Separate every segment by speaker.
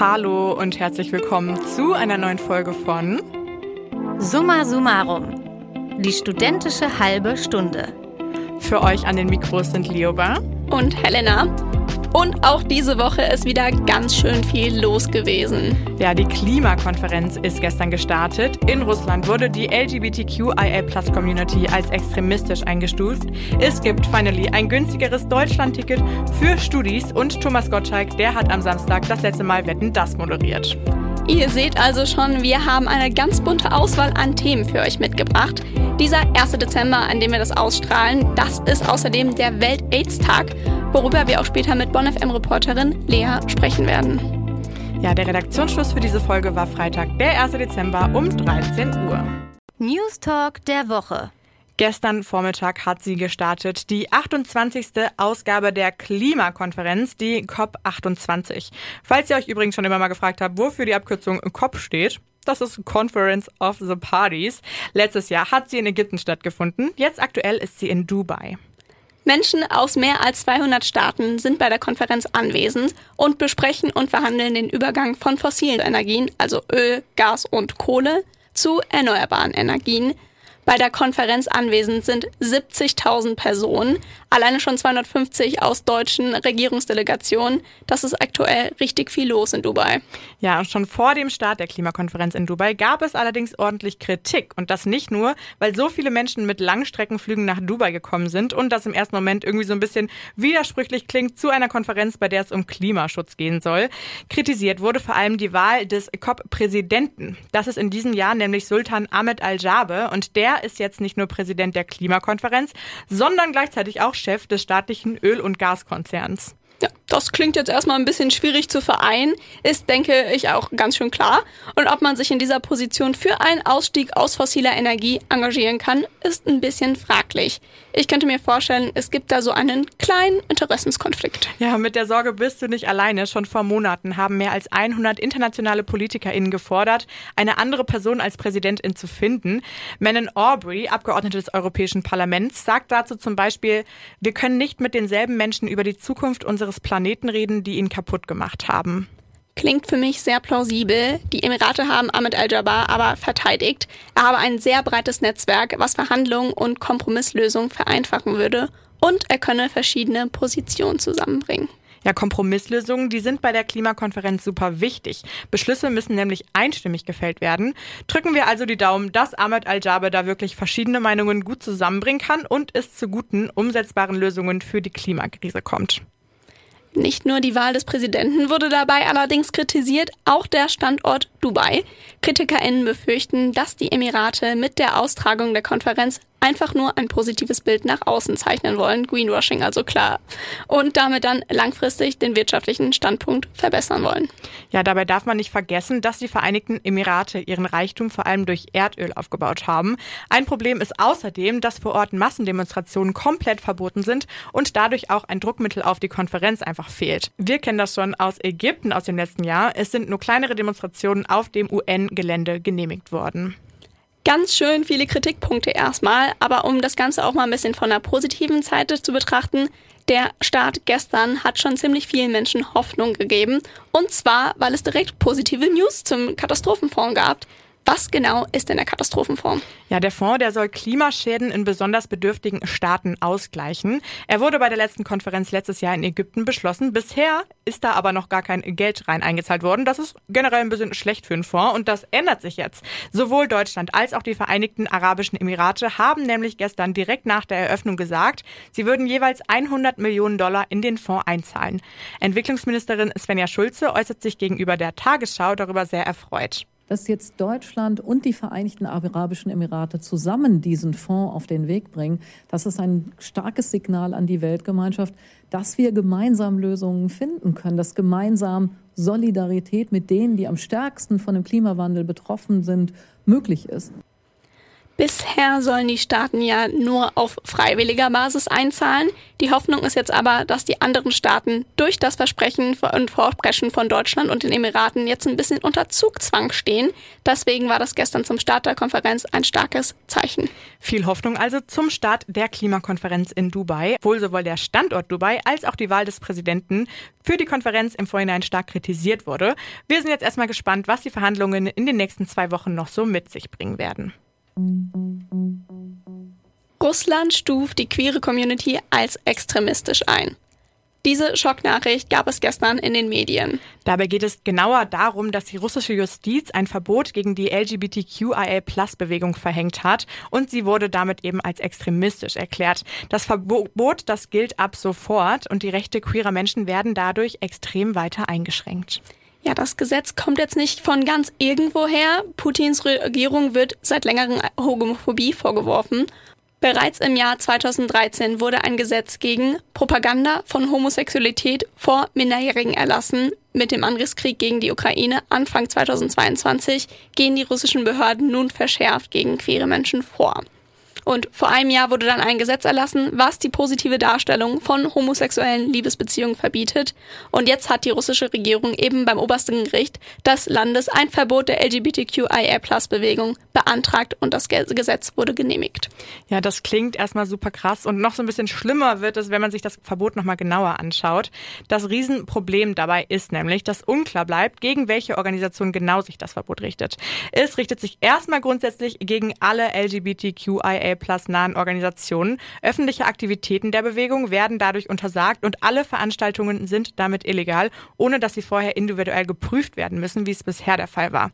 Speaker 1: Hallo und herzlich willkommen zu einer neuen Folge von
Speaker 2: Summa Summarum. Die studentische halbe Stunde.
Speaker 1: Für euch an den Mikros sind Leoba
Speaker 3: und Helena. Und auch diese Woche ist wieder ganz schön viel los gewesen.
Speaker 1: Ja, die Klimakonferenz ist gestern gestartet. In Russland wurde die LGBTQIA-Plus-Community als extremistisch eingestuft. Es gibt finally ein günstigeres Deutschland-Ticket für Studis und Thomas Gottschalk, der hat am Samstag das letzte Mal Wetten das moderiert.
Speaker 3: Ihr seht also schon, wir haben eine ganz bunte Auswahl an Themen für euch mitgebracht. Dieser 1. Dezember, an dem wir das ausstrahlen, das ist außerdem der Welt-AIDS-Tag, worüber wir auch später mit BonfM-Reporterin Lea sprechen werden.
Speaker 1: Ja, der Redaktionsschluss für diese Folge war Freitag, der 1. Dezember um 13 Uhr.
Speaker 2: News Talk der Woche.
Speaker 1: Gestern Vormittag hat sie gestartet, die 28. Ausgabe der Klimakonferenz, die COP28. Falls ihr euch übrigens schon immer mal gefragt habt, wofür die Abkürzung COP steht, das ist Conference of the Parties. Letztes Jahr hat sie in Ägypten stattgefunden. Jetzt aktuell ist sie in Dubai.
Speaker 3: Menschen aus mehr als 200 Staaten sind bei der Konferenz anwesend und besprechen und verhandeln den Übergang von fossilen Energien, also Öl, Gas und Kohle, zu erneuerbaren Energien, bei der Konferenz anwesend sind 70.000 Personen, alleine schon 250 aus deutschen Regierungsdelegationen. Das ist aktuell richtig viel los in Dubai.
Speaker 1: Ja, und schon vor dem Start der Klimakonferenz in Dubai gab es allerdings ordentlich Kritik. Und das nicht nur, weil so viele Menschen mit Langstreckenflügen nach Dubai gekommen sind und das im ersten Moment irgendwie so ein bisschen widersprüchlich klingt zu einer Konferenz, bei der es um Klimaschutz gehen soll. Kritisiert wurde vor allem die Wahl des COP-Präsidenten. Das ist in diesem Jahr nämlich Sultan Ahmed Al-Jabe und der ist jetzt nicht nur Präsident der Klimakonferenz, sondern gleichzeitig auch Chef des staatlichen Öl- und Gaskonzerns.
Speaker 3: Ja, das klingt jetzt erstmal ein bisschen schwierig zu vereinen, ist, denke ich, auch ganz schön klar. Und ob man sich in dieser Position für einen Ausstieg aus fossiler Energie engagieren kann, ist ein bisschen fraglich. Ich könnte mir vorstellen, es gibt da so einen kleinen Interessenskonflikt.
Speaker 1: Ja, mit der Sorge bist du nicht alleine. Schon vor Monaten haben mehr als 100 internationale PolitikerInnen gefordert, eine andere Person als Präsidentin zu finden. Menon Aubrey, Abgeordnete des Europäischen Parlaments, sagt dazu zum Beispiel, wir können nicht mit denselben Menschen über die Zukunft unseres Planeten reden, die ihn kaputt gemacht haben.
Speaker 3: Klingt für mich sehr plausibel. Die Emirate haben Ahmed Al-Jabbar aber verteidigt. Er habe ein sehr breites Netzwerk, was Verhandlungen und Kompromisslösungen vereinfachen würde. Und er könne verschiedene Positionen zusammenbringen.
Speaker 1: Ja, Kompromisslösungen, die sind bei der Klimakonferenz super wichtig. Beschlüsse müssen nämlich einstimmig gefällt werden. Drücken wir also die Daumen, dass Ahmed Al-Jaber da wirklich verschiedene Meinungen gut zusammenbringen kann und es zu guten, umsetzbaren Lösungen für die Klimakrise kommt.
Speaker 3: Nicht nur die Wahl des Präsidenten wurde dabei allerdings kritisiert, auch der Standort Dubai. KritikerInnen befürchten, dass die Emirate mit der Austragung der Konferenz einfach nur ein positives Bild nach außen zeichnen wollen, Greenwashing also klar, und damit dann langfristig den wirtschaftlichen Standpunkt verbessern wollen.
Speaker 1: Ja, dabei darf man nicht vergessen, dass die Vereinigten Emirate ihren Reichtum vor allem durch Erdöl aufgebaut haben. Ein Problem ist außerdem, dass vor Ort Massendemonstrationen komplett verboten sind und dadurch auch ein Druckmittel auf die Konferenz einfach fehlt. Wir kennen das schon aus Ägypten aus dem letzten Jahr. Es sind nur kleinere Demonstrationen auf dem UN-Gelände genehmigt worden
Speaker 3: ganz schön viele Kritikpunkte erstmal, aber um das Ganze auch mal ein bisschen von der positiven Seite zu betrachten, der Start gestern hat schon ziemlich vielen Menschen Hoffnung gegeben. Und zwar, weil es direkt positive News zum Katastrophenfonds gab. Was genau ist denn der Katastrophenfonds?
Speaker 1: Ja, der Fonds, der soll Klimaschäden in besonders bedürftigen Staaten ausgleichen. Er wurde bei der letzten Konferenz letztes Jahr in Ägypten beschlossen. Bisher ist da aber noch gar kein Geld rein eingezahlt worden. Das ist generell ein bisschen schlecht für einen Fonds und das ändert sich jetzt. Sowohl Deutschland als auch die Vereinigten Arabischen Emirate haben nämlich gestern direkt nach der Eröffnung gesagt, sie würden jeweils 100 Millionen Dollar in den Fonds einzahlen. Entwicklungsministerin Svenja Schulze äußert sich gegenüber der Tagesschau darüber sehr erfreut
Speaker 4: dass jetzt Deutschland und die Vereinigten Arabischen Emirate zusammen diesen Fonds auf den Weg bringen, das ist ein starkes Signal an die Weltgemeinschaft, dass wir gemeinsam Lösungen finden können, dass gemeinsam Solidarität mit denen, die am stärksten von dem Klimawandel betroffen sind, möglich ist.
Speaker 3: Bisher sollen die Staaten ja nur auf freiwilliger Basis einzahlen. Die Hoffnung ist jetzt aber, dass die anderen Staaten durch das Versprechen und Vorpreschen von Deutschland und den Emiraten jetzt ein bisschen unter Zugzwang stehen. Deswegen war das gestern zum Start der Konferenz ein starkes Zeichen.
Speaker 1: Viel Hoffnung also zum Start der Klimakonferenz in Dubai. Wohl sowohl der Standort Dubai als auch die Wahl des Präsidenten für die Konferenz im Vorhinein stark kritisiert wurde. Wir sind jetzt erstmal gespannt, was die Verhandlungen in den nächsten zwei Wochen noch so mit sich bringen werden.
Speaker 3: Russland stuft die queere Community als extremistisch ein. Diese Schocknachricht gab es gestern in den Medien.
Speaker 1: Dabei geht es genauer darum, dass die russische Justiz ein Verbot gegen die LGBTQIA-Plus-Bewegung verhängt hat und sie wurde damit eben als extremistisch erklärt. Das Verbot, das gilt ab sofort und die Rechte queerer Menschen werden dadurch extrem weiter eingeschränkt.
Speaker 3: Ja, das Gesetz kommt jetzt nicht von ganz irgendwoher. Putins Regierung wird seit längerem Homophobie vorgeworfen. Bereits im Jahr 2013 wurde ein Gesetz gegen Propaganda von Homosexualität vor Minderjährigen erlassen. Mit dem Angriffskrieg gegen die Ukraine Anfang 2022 gehen die russischen Behörden nun verschärft gegen queere Menschen vor. Und vor einem Jahr wurde dann ein Gesetz erlassen, was die positive Darstellung von homosexuellen Liebesbeziehungen verbietet. Und jetzt hat die russische Regierung eben beim obersten Gericht des Landes ein Verbot der LGBTQIA-Plus-Bewegung beantragt und das Gesetz wurde genehmigt.
Speaker 1: Ja, das klingt erstmal super krass und noch so ein bisschen schlimmer wird es, wenn man sich das Verbot nochmal genauer anschaut. Das Riesenproblem dabei ist nämlich, dass unklar bleibt, gegen welche Organisation genau sich das Verbot richtet. Es richtet sich erstmal grundsätzlich gegen alle LGBTQIA nahen Organisationen. Öffentliche Aktivitäten der Bewegung werden dadurch untersagt und alle Veranstaltungen sind damit illegal, ohne dass sie vorher individuell geprüft werden müssen, wie es bisher der Fall war.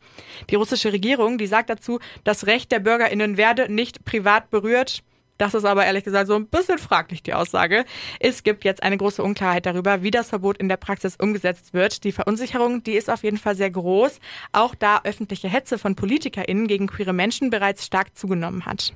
Speaker 1: Die russische Regierung, die sagt dazu, das Recht der BürgerInnen werde nicht privat berührt. Das ist aber ehrlich gesagt so ein bisschen fraglich, die Aussage. Es gibt jetzt eine große Unklarheit darüber, wie das Verbot in der Praxis umgesetzt wird. Die Verunsicherung, die ist auf jeden Fall sehr groß, auch da öffentliche Hetze von PolitikerInnen gegen queere Menschen bereits stark zugenommen hat.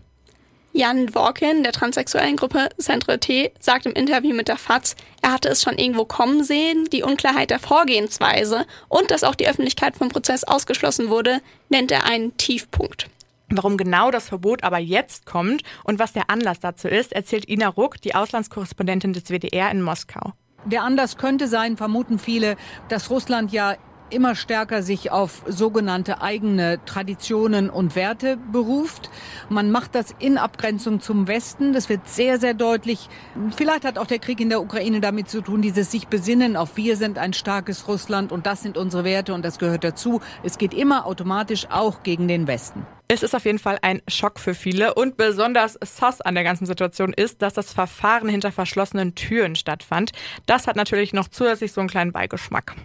Speaker 3: Jan Dworkin der transsexuellen Gruppe Centre T sagt im Interview mit der FAZ, er hatte es schon irgendwo kommen sehen, die Unklarheit der Vorgehensweise und dass auch die Öffentlichkeit vom Prozess ausgeschlossen wurde, nennt er einen Tiefpunkt.
Speaker 1: Warum genau das Verbot aber jetzt kommt und was der Anlass dazu ist, erzählt Ina Ruck, die Auslandskorrespondentin des WDR in Moskau.
Speaker 5: Der Anlass könnte sein, vermuten viele, dass Russland ja immer stärker sich auf sogenannte eigene Traditionen und Werte beruft. Man macht das in Abgrenzung zum Westen. Das wird sehr, sehr deutlich. Vielleicht hat auch der Krieg in der Ukraine damit zu tun, dieses sich besinnen auf wir sind ein starkes Russland und das sind unsere Werte und das gehört dazu. Es geht immer automatisch auch gegen den Westen.
Speaker 1: Es ist auf jeden Fall ein Schock für viele und besonders sass an der ganzen Situation ist, dass das Verfahren hinter verschlossenen Türen stattfand. Das hat natürlich noch zusätzlich so einen kleinen Beigeschmack.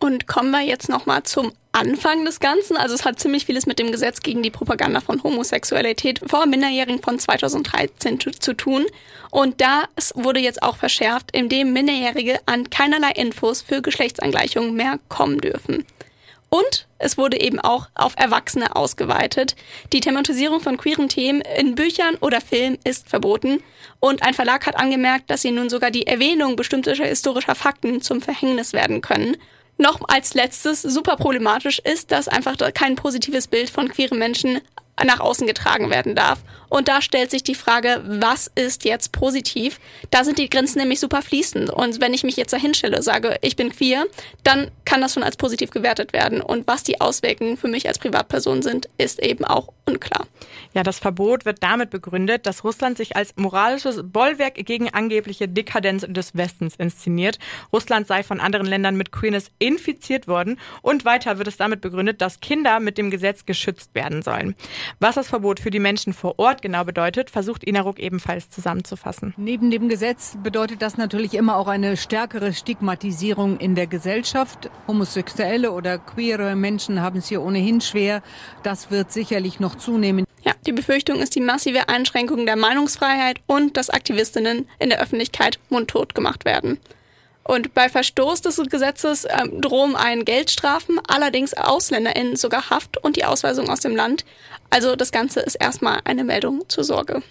Speaker 3: Und kommen wir jetzt nochmal zum Anfang des Ganzen. Also es hat ziemlich vieles mit dem Gesetz gegen die Propaganda von Homosexualität vor Minderjährigen von 2013 zu tun. Und da wurde jetzt auch verschärft, indem Minderjährige an keinerlei Infos für Geschlechtsangleichungen mehr kommen dürfen. Und es wurde eben auch auf Erwachsene ausgeweitet. Die Thematisierung von queeren Themen in Büchern oder Filmen ist verboten. Und ein Verlag hat angemerkt, dass sie nun sogar die Erwähnung bestimmter historischer Fakten zum Verhängnis werden können. Noch als letztes super problematisch ist, dass einfach kein positives Bild von queeren Menschen nach außen getragen werden darf. Und da stellt sich die Frage, was ist jetzt positiv? Da sind die Grenzen nämlich super fließend. Und wenn ich mich jetzt dahinstelle, sage, ich bin queer, dann kann das schon als positiv gewertet werden. Und was die Auswirkungen für mich als Privatperson sind, ist eben auch unklar.
Speaker 1: Ja, das Verbot wird damit begründet, dass Russland sich als moralisches Bollwerk gegen angebliche Dekadenz des Westens inszeniert. Russland sei von anderen Ländern mit Queerness infiziert worden. Und weiter wird es damit begründet, dass Kinder mit dem Gesetz geschützt werden sollen. Was das Verbot für die Menschen vor Ort genau bedeutet, versucht Inaruk ebenfalls zusammenzufassen.
Speaker 5: Neben dem Gesetz bedeutet das natürlich immer auch eine stärkere Stigmatisierung in der Gesellschaft. Homosexuelle oder queere Menschen haben es hier ohnehin schwer. Das wird sicherlich noch zunehmen.
Speaker 3: Ja, die Befürchtung ist die massive Einschränkung der Meinungsfreiheit und dass Aktivistinnen in der Öffentlichkeit mundtot gemacht werden. Und bei Verstoß des Gesetzes äh, drohen einen Geldstrafen, allerdings AusländerInnen sogar Haft und die Ausweisung aus dem Land. Also das Ganze ist erstmal eine Meldung zur Sorge.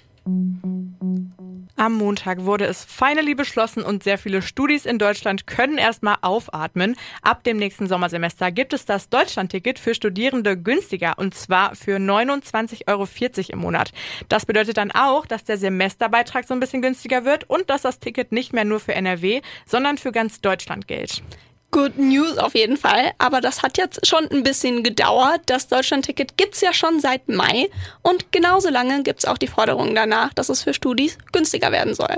Speaker 1: Am Montag wurde es finally beschlossen und sehr viele Studis in Deutschland können erstmal aufatmen. Ab dem nächsten Sommersemester gibt es das Deutschlandticket für Studierende günstiger und zwar für 29,40 Euro im Monat. Das bedeutet dann auch, dass der Semesterbeitrag so ein bisschen günstiger wird und dass das Ticket nicht mehr nur für NRW, sondern für ganz Deutschland gilt.
Speaker 3: Good News auf jeden Fall, aber das hat jetzt schon ein bisschen gedauert. Das Deutschlandticket gibt's ja schon seit Mai und genauso lange gibt's auch die Forderung danach, dass es für Studis günstiger werden soll.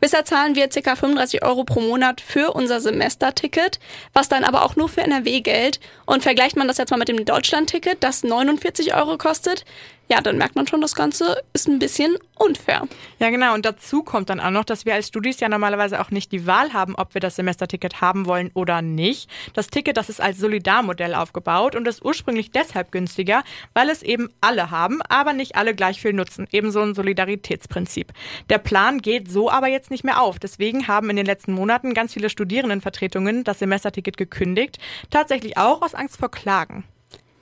Speaker 3: Bisher zahlen wir ca. 35 Euro pro Monat für unser Semesterticket, was dann aber auch nur für NRW gilt. Und vergleicht man das jetzt mal mit dem Deutschlandticket, das 49 Euro kostet, ja, dann merkt man schon, das Ganze ist ein bisschen unfair.
Speaker 1: Ja, genau. Und dazu kommt dann auch noch, dass wir als Studis ja normalerweise auch nicht die Wahl haben, ob wir das Semesterticket haben wollen oder nicht. Das Ticket, das ist als Solidarmodell aufgebaut und ist ursprünglich deshalb günstiger, weil es eben alle haben, aber nicht alle gleich viel nutzen. Ebenso ein Solidaritätsprinzip. Der Plan geht so aber jetzt nicht mehr auf. Deswegen haben in den letzten Monaten ganz viele Studierendenvertretungen das Semesterticket gekündigt. Tatsächlich auch aus Angst vor Klagen.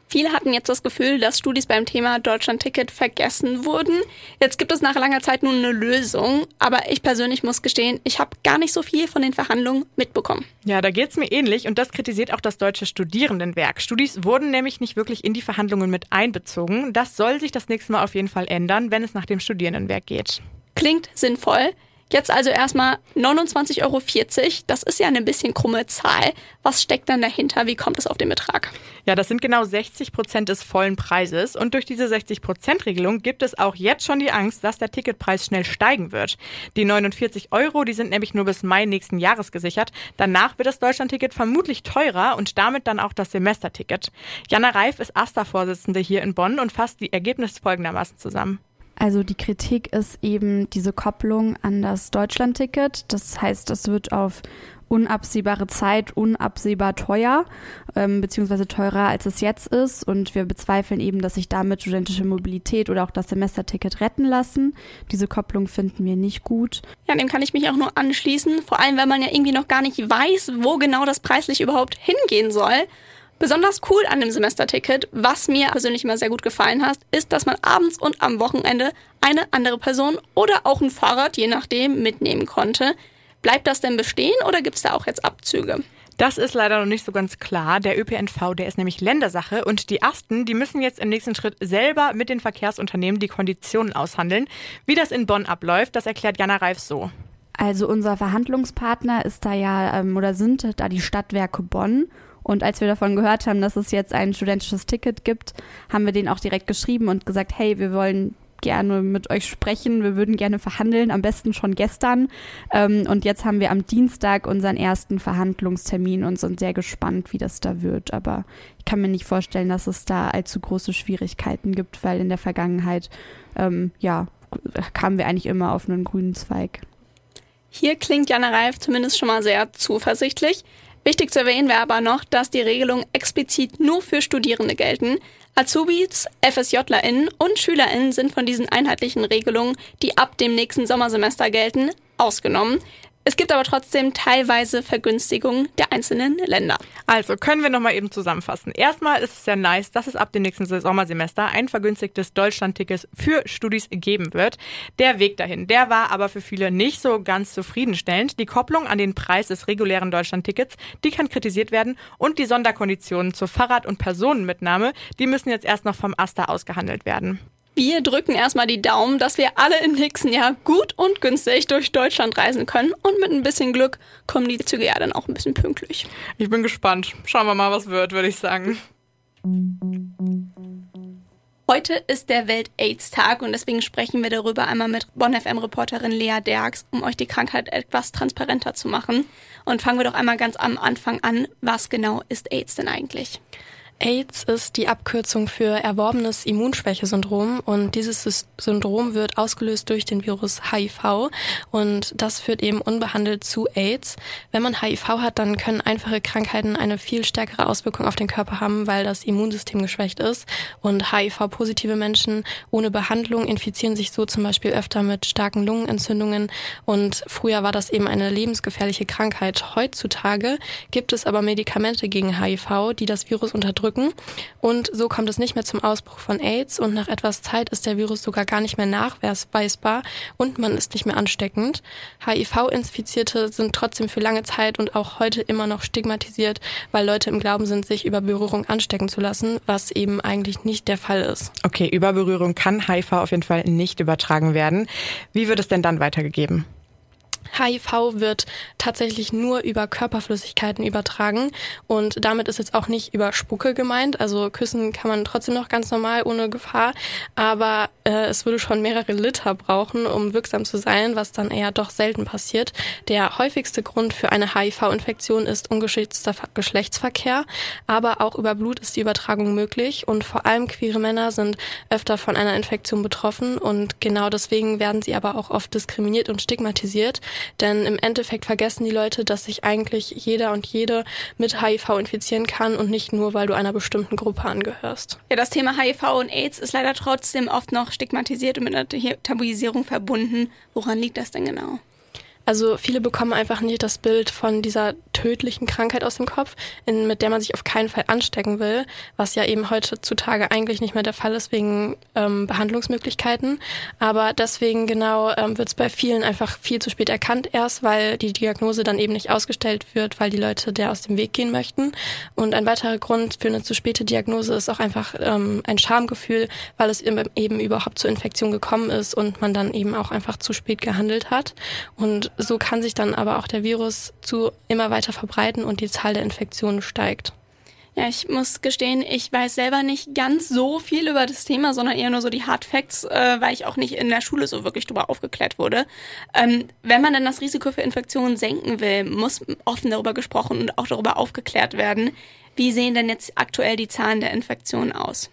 Speaker 3: Viele hatten jetzt das Gefühl, dass Studis beim Thema Deutschland-Ticket vergessen wurden. Jetzt gibt es nach langer Zeit nun eine Lösung, aber ich persönlich muss gestehen, ich habe gar nicht so viel von den Verhandlungen mitbekommen.
Speaker 1: Ja, da geht's mir ähnlich und das kritisiert auch das Deutsche Studierendenwerk. Studis wurden nämlich nicht wirklich in die Verhandlungen mit einbezogen. Das soll sich das nächste Mal auf jeden Fall ändern, wenn es nach dem Studierendenwerk geht.
Speaker 3: Klingt sinnvoll. Jetzt also erstmal 29,40 Euro. Das ist ja eine bisschen krumme Zahl. Was steckt dann dahinter? Wie kommt es auf den Betrag?
Speaker 1: Ja, das sind genau 60 Prozent des vollen Preises. Und durch diese 60 Prozent Regelung gibt es auch jetzt schon die Angst, dass der Ticketpreis schnell steigen wird. Die 49 Euro, die sind nämlich nur bis Mai nächsten Jahres gesichert. Danach wird das Deutschlandticket vermutlich teurer und damit dann auch das Semesterticket. Jana Reif ist AStA-Vorsitzende hier in Bonn und fasst die Ergebnisse folgendermaßen zusammen.
Speaker 6: Also die Kritik ist eben diese Kopplung an das Deutschlandticket. Das heißt, es wird auf unabsehbare Zeit unabsehbar teuer, ähm, beziehungsweise teurer als es jetzt ist. Und wir bezweifeln eben, dass sich damit studentische Mobilität oder auch das Semesterticket retten lassen. Diese Kopplung finden wir nicht gut.
Speaker 3: Ja, dem kann ich mich auch nur anschließen. Vor allem, wenn man ja irgendwie noch gar nicht weiß, wo genau das preislich überhaupt hingehen soll. Besonders cool an dem Semesterticket, was mir persönlich immer sehr gut gefallen hat, ist, dass man abends und am Wochenende eine andere Person oder auch ein Fahrrad, je nachdem, mitnehmen konnte. Bleibt das denn bestehen oder gibt es da auch jetzt Abzüge?
Speaker 1: Das ist leider noch nicht so ganz klar. Der ÖPNV, der ist nämlich Ländersache und die Asten, die müssen jetzt im nächsten Schritt selber mit den Verkehrsunternehmen die Konditionen aushandeln. Wie das in Bonn abläuft, das erklärt Jana Reif so.
Speaker 6: Also unser Verhandlungspartner ist da ja ähm, oder sind da die Stadtwerke Bonn und als wir davon gehört haben, dass es jetzt ein studentisches Ticket gibt, haben wir den auch direkt geschrieben und gesagt, hey, wir wollen gerne mit euch sprechen, wir würden gerne verhandeln, am besten schon gestern. Ähm, und jetzt haben wir am Dienstag unseren ersten Verhandlungstermin und sind sehr gespannt, wie das da wird. Aber ich kann mir nicht vorstellen, dass es da allzu große Schwierigkeiten gibt, weil in der Vergangenheit, ähm, ja, kamen wir eigentlich immer auf einen grünen Zweig.
Speaker 3: Hier klingt Jana Reif zumindest schon mal sehr zuversichtlich. Wichtig zu erwähnen wäre aber noch, dass die Regelungen explizit nur für Studierende gelten. Azubis, FSJlerInnen und SchülerInnen sind von diesen einheitlichen Regelungen, die ab dem nächsten Sommersemester gelten, ausgenommen. Es gibt aber trotzdem teilweise Vergünstigungen der einzelnen Länder.
Speaker 1: Also können wir nochmal eben zusammenfassen. Erstmal ist es sehr nice, dass es ab dem nächsten Sommersemester ein vergünstigtes Deutschlandticket für Studis geben wird. Der Weg dahin, der war aber für viele nicht so ganz zufriedenstellend. Die Kopplung an den Preis des regulären Deutschlandtickets, die kann kritisiert werden und die Sonderkonditionen zur Fahrrad- und Personenmitnahme, die müssen jetzt erst noch vom AStA ausgehandelt werden.
Speaker 3: Wir drücken erstmal die Daumen, dass wir alle im nächsten Jahr gut und günstig durch Deutschland reisen können und mit ein bisschen Glück kommen die Züge ja dann auch ein bisschen pünktlich.
Speaker 1: Ich bin gespannt. Schauen wir mal, was wird, würde ich sagen.
Speaker 3: Heute ist der Welt-AIDS-Tag und deswegen sprechen wir darüber einmal mit Bonn-FM-Reporterin Lea Derks, um euch die Krankheit etwas transparenter zu machen. Und fangen wir doch einmal ganz am Anfang an. Was genau ist AIDS denn eigentlich?
Speaker 7: AIDS ist die Abkürzung für erworbenes Immunschwächesyndrom und dieses Syndrom wird ausgelöst durch den Virus HIV und das führt eben unbehandelt zu AIDS. Wenn man HIV hat, dann können einfache Krankheiten eine viel stärkere Auswirkung auf den Körper haben, weil das Immunsystem geschwächt ist und HIV-positive Menschen ohne Behandlung infizieren sich so zum Beispiel öfter mit starken Lungenentzündungen und früher war das eben eine lebensgefährliche Krankheit. Heutzutage gibt es aber Medikamente gegen HIV, die das Virus unterdrücken unterdrücken. Und so kommt es nicht mehr zum Ausbruch von AIDS und nach etwas Zeit ist der Virus sogar gar nicht mehr nachweisbar und man ist nicht mehr ansteckend. HIV-Infizierte sind trotzdem für lange Zeit und auch heute immer noch stigmatisiert, weil Leute im Glauben sind, sich über Berührung anstecken zu lassen, was eben eigentlich nicht der Fall ist.
Speaker 1: Okay, über Berührung kann HIV auf jeden Fall nicht übertragen werden. Wie wird es denn dann weitergegeben?
Speaker 7: HIV wird tatsächlich nur über Körperflüssigkeiten übertragen und damit ist jetzt auch nicht über Spucke gemeint. Also küssen kann man trotzdem noch ganz normal ohne Gefahr, aber äh, es würde schon mehrere Liter brauchen, um wirksam zu sein, was dann eher doch selten passiert. Der häufigste Grund für eine HIV-Infektion ist ungeschützter Geschlechtsverkehr, aber auch über Blut ist die Übertragung möglich und vor allem queere Männer sind öfter von einer Infektion betroffen und genau deswegen werden sie aber auch oft diskriminiert und stigmatisiert. Denn im Endeffekt vergessen die Leute, dass sich eigentlich jeder und jede mit HIV infizieren kann und nicht nur, weil du einer bestimmten Gruppe angehörst.
Speaker 3: Ja, das Thema HIV und AIDS ist leider trotzdem oft noch stigmatisiert und mit einer Tabuisierung verbunden. Woran liegt das denn genau?
Speaker 7: Also viele bekommen einfach nicht das Bild von dieser tödlichen Krankheit aus dem Kopf, in, mit der man sich auf keinen Fall anstecken will, was ja eben heutzutage eigentlich nicht mehr der Fall ist wegen ähm, Behandlungsmöglichkeiten. Aber deswegen genau ähm, wird es bei vielen einfach viel zu spät erkannt erst, weil die Diagnose dann eben nicht ausgestellt wird, weil die Leute der aus dem Weg gehen möchten. Und ein weiterer Grund für eine zu späte Diagnose ist auch einfach ähm, ein Schamgefühl, weil es eben überhaupt zur Infektion gekommen ist und man dann eben auch einfach zu spät gehandelt hat. Und so kann sich dann aber auch der Virus zu immer weiter verbreiten und die Zahl der Infektionen steigt.
Speaker 3: Ja, ich muss gestehen, ich weiß selber nicht ganz so viel über das Thema, sondern eher nur so die Hard Facts, äh, weil ich auch nicht in der Schule so wirklich darüber aufgeklärt wurde. Ähm, wenn man dann das Risiko für Infektionen senken will, muss offen darüber gesprochen und auch darüber aufgeklärt werden. Wie sehen denn jetzt aktuell die Zahlen der Infektionen aus?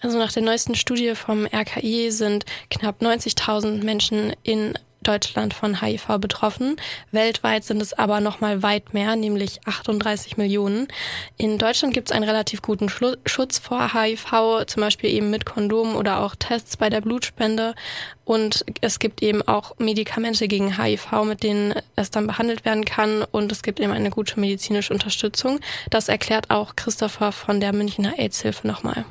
Speaker 7: Also nach der neuesten Studie vom RKI sind knapp 90.000 Menschen in Deutschland von HIV betroffen. Weltweit sind es aber noch mal weit mehr, nämlich 38 Millionen. In Deutschland gibt es einen relativ guten Schutz vor HIV, zum Beispiel eben mit Kondomen oder auch Tests bei der Blutspende. Und es gibt eben auch Medikamente gegen HIV, mit denen es dann behandelt werden kann. Und es gibt eben eine gute medizinische Unterstützung. Das erklärt auch Christopher von der Münchner AIDS-Hilfe nochmal.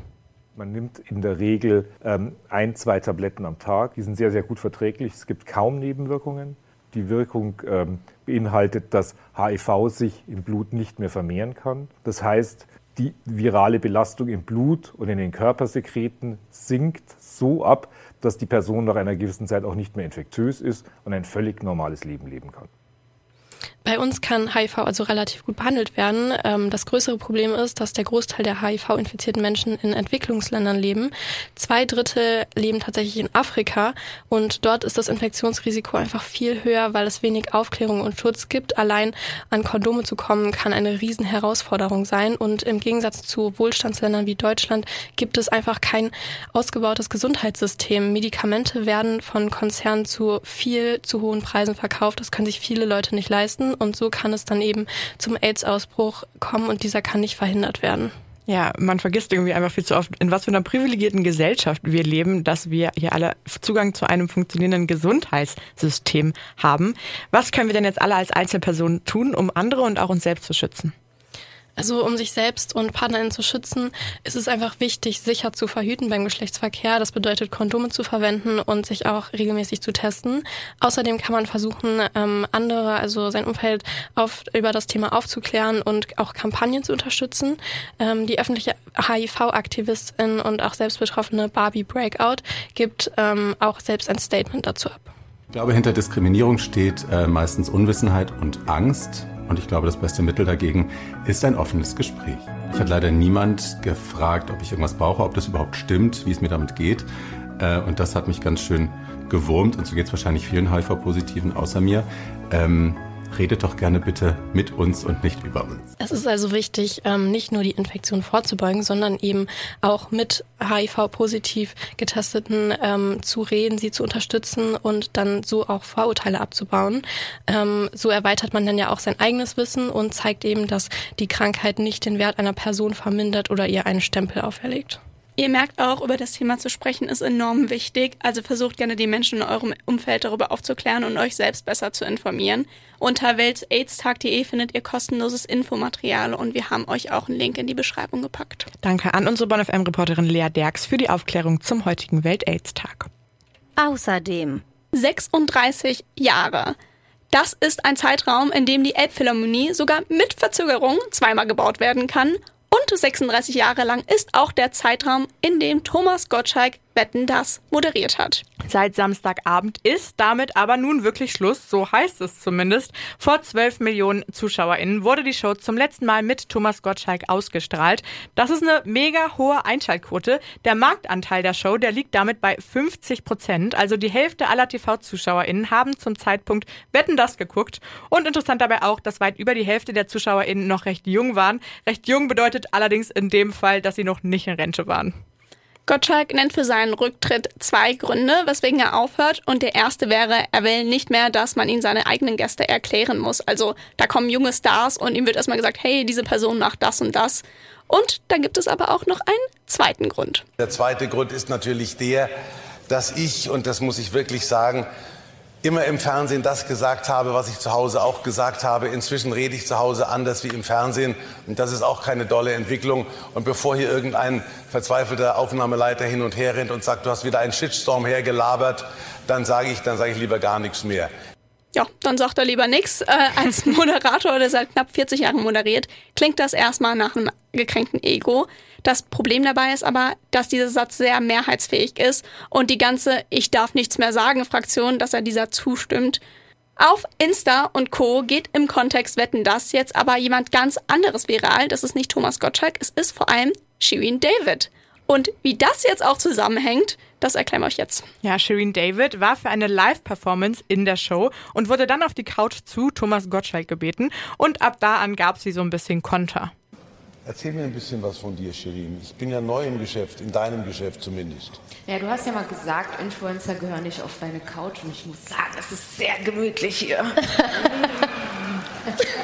Speaker 8: Man nimmt in der Regel ähm, ein, zwei Tabletten am Tag. Die sind sehr, sehr gut verträglich. Es gibt kaum Nebenwirkungen. Die Wirkung ähm, beinhaltet, dass HIV sich im Blut nicht mehr vermehren kann. Das heißt, die virale Belastung im Blut und in den Körpersekreten sinkt so ab, dass die Person nach einer gewissen Zeit auch nicht mehr infektiös ist und ein völlig normales Leben leben kann.
Speaker 7: Bei uns kann HIV also relativ gut behandelt werden. Ähm, das größere Problem ist, dass der Großteil der HIV-infizierten Menschen in Entwicklungsländern leben. Zwei Drittel leben tatsächlich in Afrika und dort ist das Infektionsrisiko einfach viel höher, weil es wenig Aufklärung und Schutz gibt. Allein an Kondome zu kommen kann eine riesen Herausforderung sein und im Gegensatz zu Wohlstandsländern wie Deutschland gibt es einfach kein ausgebautes Gesundheitssystem. Medikamente werden von Konzernen zu viel zu hohen Preisen verkauft. Das können sich viele Leute nicht leisten und so kann es dann eben zum AIDS-Ausbruch kommen und dieser kann nicht verhindert werden.
Speaker 1: Ja, man vergisst irgendwie einfach viel zu oft, in was für einer privilegierten Gesellschaft wir leben, dass wir hier alle Zugang zu einem funktionierenden Gesundheitssystem haben. Was können wir denn jetzt alle als Einzelpersonen tun, um andere und auch uns selbst zu schützen?
Speaker 7: Also um sich selbst und Partnerinnen zu schützen, ist es einfach wichtig, sicher zu verhüten beim Geschlechtsverkehr. Das bedeutet, Kondome zu verwenden und sich auch regelmäßig zu testen. Außerdem kann man versuchen, ähm, andere, also sein Umfeld, auf, über das Thema aufzuklären und auch Kampagnen zu unterstützen. Ähm, die öffentliche HIV-Aktivistin und auch selbstbetroffene Barbie Breakout gibt ähm, auch selbst ein Statement dazu ab.
Speaker 9: Ich glaube, hinter Diskriminierung steht äh, meistens Unwissenheit und Angst. Und ich glaube, das beste Mittel dagegen ist ein offenes Gespräch. Ich hat leider niemand gefragt, ob ich irgendwas brauche, ob das überhaupt stimmt, wie es mir damit geht. Äh, und das hat mich ganz schön gewurmt. Und so geht es wahrscheinlich vielen HIV-Positiven außer mir. Redet doch gerne bitte mit uns und nicht über uns.
Speaker 7: Es ist also wichtig, ähm, nicht nur die Infektion vorzubeugen, sondern eben auch mit HIV-positiv Getesteten ähm, zu reden, sie zu unterstützen und dann so auch Vorurteile abzubauen. Ähm, so erweitert man dann ja auch sein eigenes Wissen und zeigt eben, dass die Krankheit nicht den Wert einer Person vermindert oder ihr einen Stempel auferlegt.
Speaker 3: Ihr merkt auch, über das Thema zu sprechen ist enorm wichtig. Also versucht gerne die Menschen in eurem Umfeld darüber aufzuklären und euch selbst besser zu informieren. Unter weltaidstag.de findet ihr kostenloses Infomaterial und wir haben euch auch einen Link in die Beschreibung gepackt.
Speaker 1: Danke an unsere Bonn FM-Reporterin Lea Derks für die Aufklärung zum heutigen Welt-Aids-Tag.
Speaker 2: Außerdem
Speaker 3: 36 Jahre. Das ist ein Zeitraum, in dem die Elbphilharmonie sogar mit Verzögerung zweimal gebaut werden kann und 36 Jahre lang ist auch der Zeitraum, in dem Thomas Gottschalk Wetten das moderiert hat.
Speaker 1: Seit Samstagabend ist damit aber nun wirklich Schluss, so heißt es zumindest. Vor 12 Millionen ZuschauerInnen wurde die Show zum letzten Mal mit Thomas Gottschalk ausgestrahlt. Das ist eine mega hohe Einschaltquote. Der Marktanteil der Show, der liegt damit bei 50 Prozent. Also die Hälfte aller TV-ZuschauerInnen haben zum Zeitpunkt Wetten das geguckt. Und interessant dabei auch, dass weit über die Hälfte der ZuschauerInnen noch recht jung waren. Recht jung bedeutet allerdings in dem Fall, dass sie noch nicht in Rente waren.
Speaker 3: Gottschalk nennt für seinen Rücktritt zwei Gründe, weswegen er aufhört. Und der erste wäre, er will nicht mehr, dass man ihn seine eigenen Gäste erklären muss. Also da kommen junge Stars und ihm wird erstmal gesagt, hey, diese Person macht das und das. Und da gibt es aber auch noch einen zweiten Grund.
Speaker 10: Der zweite Grund ist natürlich der, dass ich, und das muss ich wirklich sagen, immer im Fernsehen das gesagt habe, was ich zu Hause auch gesagt habe. Inzwischen rede ich zu Hause anders wie im Fernsehen. Und das ist auch keine dolle Entwicklung. Und bevor hier irgendein verzweifelter Aufnahmeleiter hin und her rennt und sagt, du hast wieder einen Shitstorm hergelabert, dann sage ich, dann sage ich lieber gar nichts mehr.
Speaker 3: Ja, dann sagt er lieber nichts. Äh, als Moderator, der seit knapp 40 Jahren moderiert, klingt das erstmal nach einem gekränkten Ego. Das Problem dabei ist aber, dass dieser Satz sehr mehrheitsfähig ist und die ganze Ich darf nichts mehr sagen Fraktion, dass er dieser zustimmt. Auf Insta und Co. geht im Kontext Wetten das jetzt aber jemand ganz anderes viral. Das ist nicht Thomas Gottschalk, es ist vor allem Shirin David. Und wie das jetzt auch zusammenhängt, das erklären wir euch jetzt.
Speaker 1: Ja, Shirin David war für eine Live-Performance in der Show und wurde dann auf die Couch zu Thomas Gottschalk gebeten. Und ab da an gab sie so ein bisschen Konter.
Speaker 10: Erzähl mir ein bisschen was von dir, Shirin. Ich bin ja neu im Geschäft, in deinem Geschäft zumindest.
Speaker 11: Ja, du hast ja mal gesagt, Influencer gehören nicht auf deine Couch und ich muss sagen, es ist sehr gemütlich hier.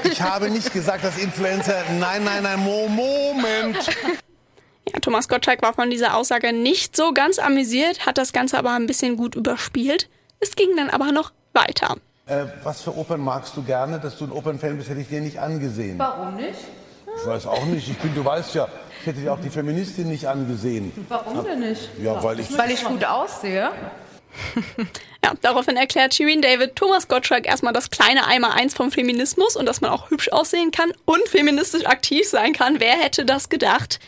Speaker 10: ich habe nicht gesagt, dass Influencer. Nein, nein, nein, Moment.
Speaker 3: Ja, Thomas Gottschalk war von dieser Aussage nicht so ganz amüsiert, hat das Ganze aber ein bisschen gut überspielt. Es ging dann aber noch weiter.
Speaker 10: Äh, was für Opern magst du gerne? Dass du ein Opernfan bist, hätte ich dir nicht angesehen.
Speaker 11: Warum nicht?
Speaker 10: Ich weiß auch nicht. Ich bin, du weißt ja, ich hätte ja auch die Feministin nicht angesehen.
Speaker 11: Warum denn nicht?
Speaker 10: Ja, weil ich.
Speaker 11: Weil ich gut aussehe.
Speaker 3: Ja, daraufhin erklärt Shirin David Thomas Gottschalk erstmal das kleine Einmal-Eins vom Feminismus und dass man auch hübsch aussehen kann und feministisch aktiv sein kann. Wer hätte das gedacht?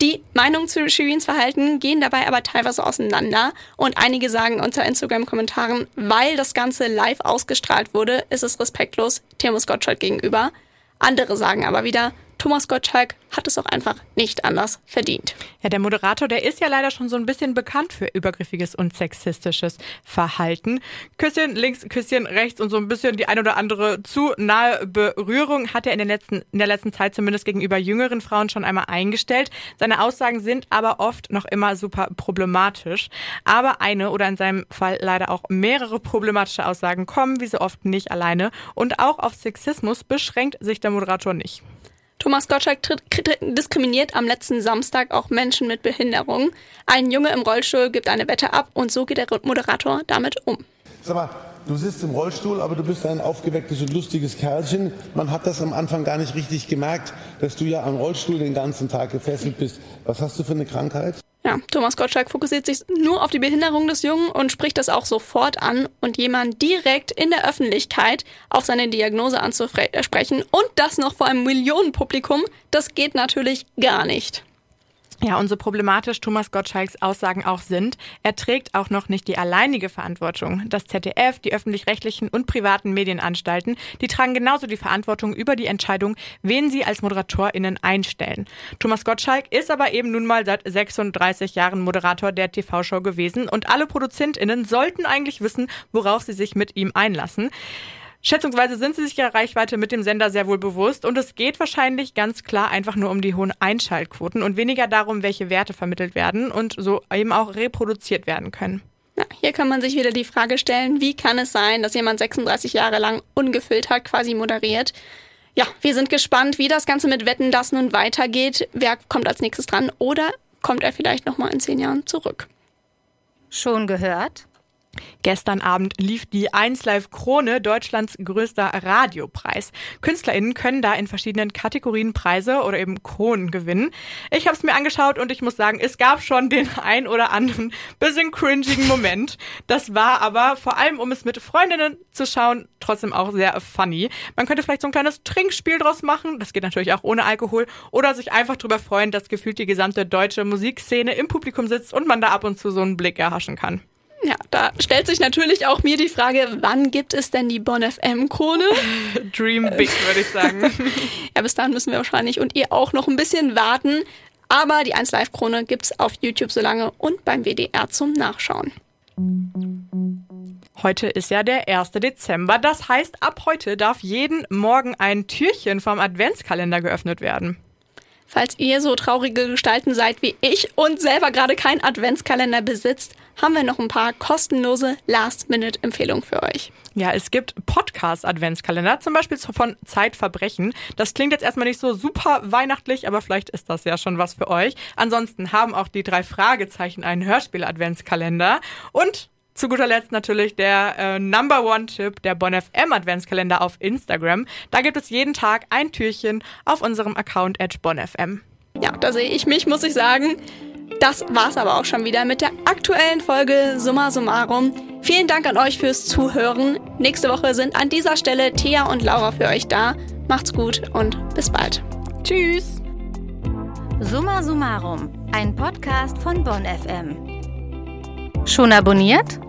Speaker 3: Die Meinungen zu Shirins Verhalten gehen dabei aber teilweise auseinander und einige sagen unter Instagram-Kommentaren, weil das Ganze live ausgestrahlt wurde, ist es respektlos Thomas Gottschalk gegenüber. Andere sagen aber wieder, Thomas Gottschalk hat es auch einfach nicht anders verdient.
Speaker 1: Ja, der Moderator, der ist ja leider schon so ein bisschen bekannt für übergriffiges und sexistisches Verhalten. Küsschen links, Küsschen rechts und so ein bisschen die ein oder andere zu nahe Berührung hat er in, den letzten, in der letzten Zeit zumindest gegenüber jüngeren Frauen schon einmal eingestellt. Seine Aussagen sind aber oft noch immer super problematisch. Aber eine oder in seinem Fall leider auch mehrere problematische Aussagen kommen wie so oft nicht alleine. Und auch auf Sexismus beschränkt sich der Moderator nicht.
Speaker 3: Thomas Gottschalk diskriminiert am letzten Samstag auch Menschen mit Behinderung. Ein Junge im Rollstuhl gibt eine Wette ab und so geht der Moderator damit um.
Speaker 10: Sag mal, du sitzt im Rollstuhl, aber du bist ein aufgewecktes und lustiges Kerlchen. Man hat das am Anfang gar nicht richtig gemerkt, dass du ja am Rollstuhl den ganzen Tag gefesselt bist. Was hast du für eine Krankheit?
Speaker 3: Ja, Thomas Gottschalk fokussiert sich nur auf die Behinderung des Jungen und spricht das auch sofort an und jemand direkt in der Öffentlichkeit auf seine Diagnose anzusprechen und das noch vor einem Millionenpublikum, das geht natürlich gar nicht.
Speaker 1: Ja, und so problematisch Thomas Gottschalks Aussagen auch sind, er trägt auch noch nicht die alleinige Verantwortung. Das ZDF, die öffentlich-rechtlichen und privaten Medienanstalten, die tragen genauso die Verantwortung über die Entscheidung, wen sie als ModeratorInnen einstellen. Thomas Gottschalk ist aber eben nun mal seit 36 Jahren Moderator der TV-Show gewesen und alle ProduzentInnen sollten eigentlich wissen, worauf sie sich mit ihm einlassen. Schätzungsweise sind sie sich ja Reichweite mit dem Sender sehr wohl bewusst und es geht wahrscheinlich ganz klar einfach nur um die hohen Einschaltquoten und weniger darum, welche Werte vermittelt werden und so eben auch reproduziert werden können.
Speaker 3: Ja, hier kann man sich wieder die Frage stellen, wie kann es sein, dass jemand 36 Jahre lang ungefiltert quasi moderiert? Ja, wir sind gespannt, wie das Ganze mit Wetten das nun weitergeht. Wer kommt als nächstes dran? Oder kommt er vielleicht nochmal in zehn Jahren zurück.
Speaker 2: Schon gehört?
Speaker 1: Gestern Abend lief die 1 Live Krone, Deutschlands größter Radiopreis. KünstlerInnen können da in verschiedenen Kategorien Preise oder eben Kronen gewinnen. Ich habe es mir angeschaut und ich muss sagen, es gab schon den ein oder anderen bisschen cringigen Moment. Das war aber vor allem, um es mit Freundinnen zu schauen, trotzdem auch sehr funny. Man könnte vielleicht so ein kleines Trinkspiel draus machen. Das geht natürlich auch ohne Alkohol. Oder sich einfach darüber freuen, dass gefühlt die gesamte deutsche Musikszene im Publikum sitzt und man da ab und zu so einen Blick erhaschen kann.
Speaker 3: Ja, da stellt sich natürlich auch mir die Frage, wann gibt es denn die Bonn FM Krone?
Speaker 1: Dream big, würde ich sagen.
Speaker 3: ja, bis dahin müssen wir wahrscheinlich und ihr auch noch ein bisschen warten. Aber die 1 Live Krone gibt's auf YouTube so lange und beim WDR zum Nachschauen.
Speaker 1: Heute ist ja der 1. Dezember. Das heißt, ab heute darf jeden Morgen ein Türchen vom Adventskalender geöffnet werden.
Speaker 3: Falls ihr so traurige Gestalten seid wie ich und selber gerade keinen Adventskalender besitzt, haben wir noch ein paar kostenlose Last-Minute-Empfehlungen für euch.
Speaker 1: Ja, es gibt Podcast-Adventskalender, zum Beispiel von Zeitverbrechen. Das klingt jetzt erstmal nicht so super weihnachtlich, aber vielleicht ist das ja schon was für euch. Ansonsten haben auch die drei Fragezeichen einen Hörspiel-Adventskalender und zu guter Letzt natürlich der äh, Number One-Tipp, der Bon FM Adventskalender auf Instagram. Da gibt es jeden Tag ein Türchen auf unserem Account at bonfm.
Speaker 3: Ja, da sehe ich mich, muss ich sagen. Das war's aber auch schon wieder mit der aktuellen Folge Summa Summarum. Vielen Dank an euch fürs Zuhören. Nächste Woche sind an dieser Stelle Thea und Laura für euch da. Macht's gut und bis bald.
Speaker 1: Tschüss.
Speaker 2: Summa Summarum, ein Podcast von Bonn FM. Schon abonniert?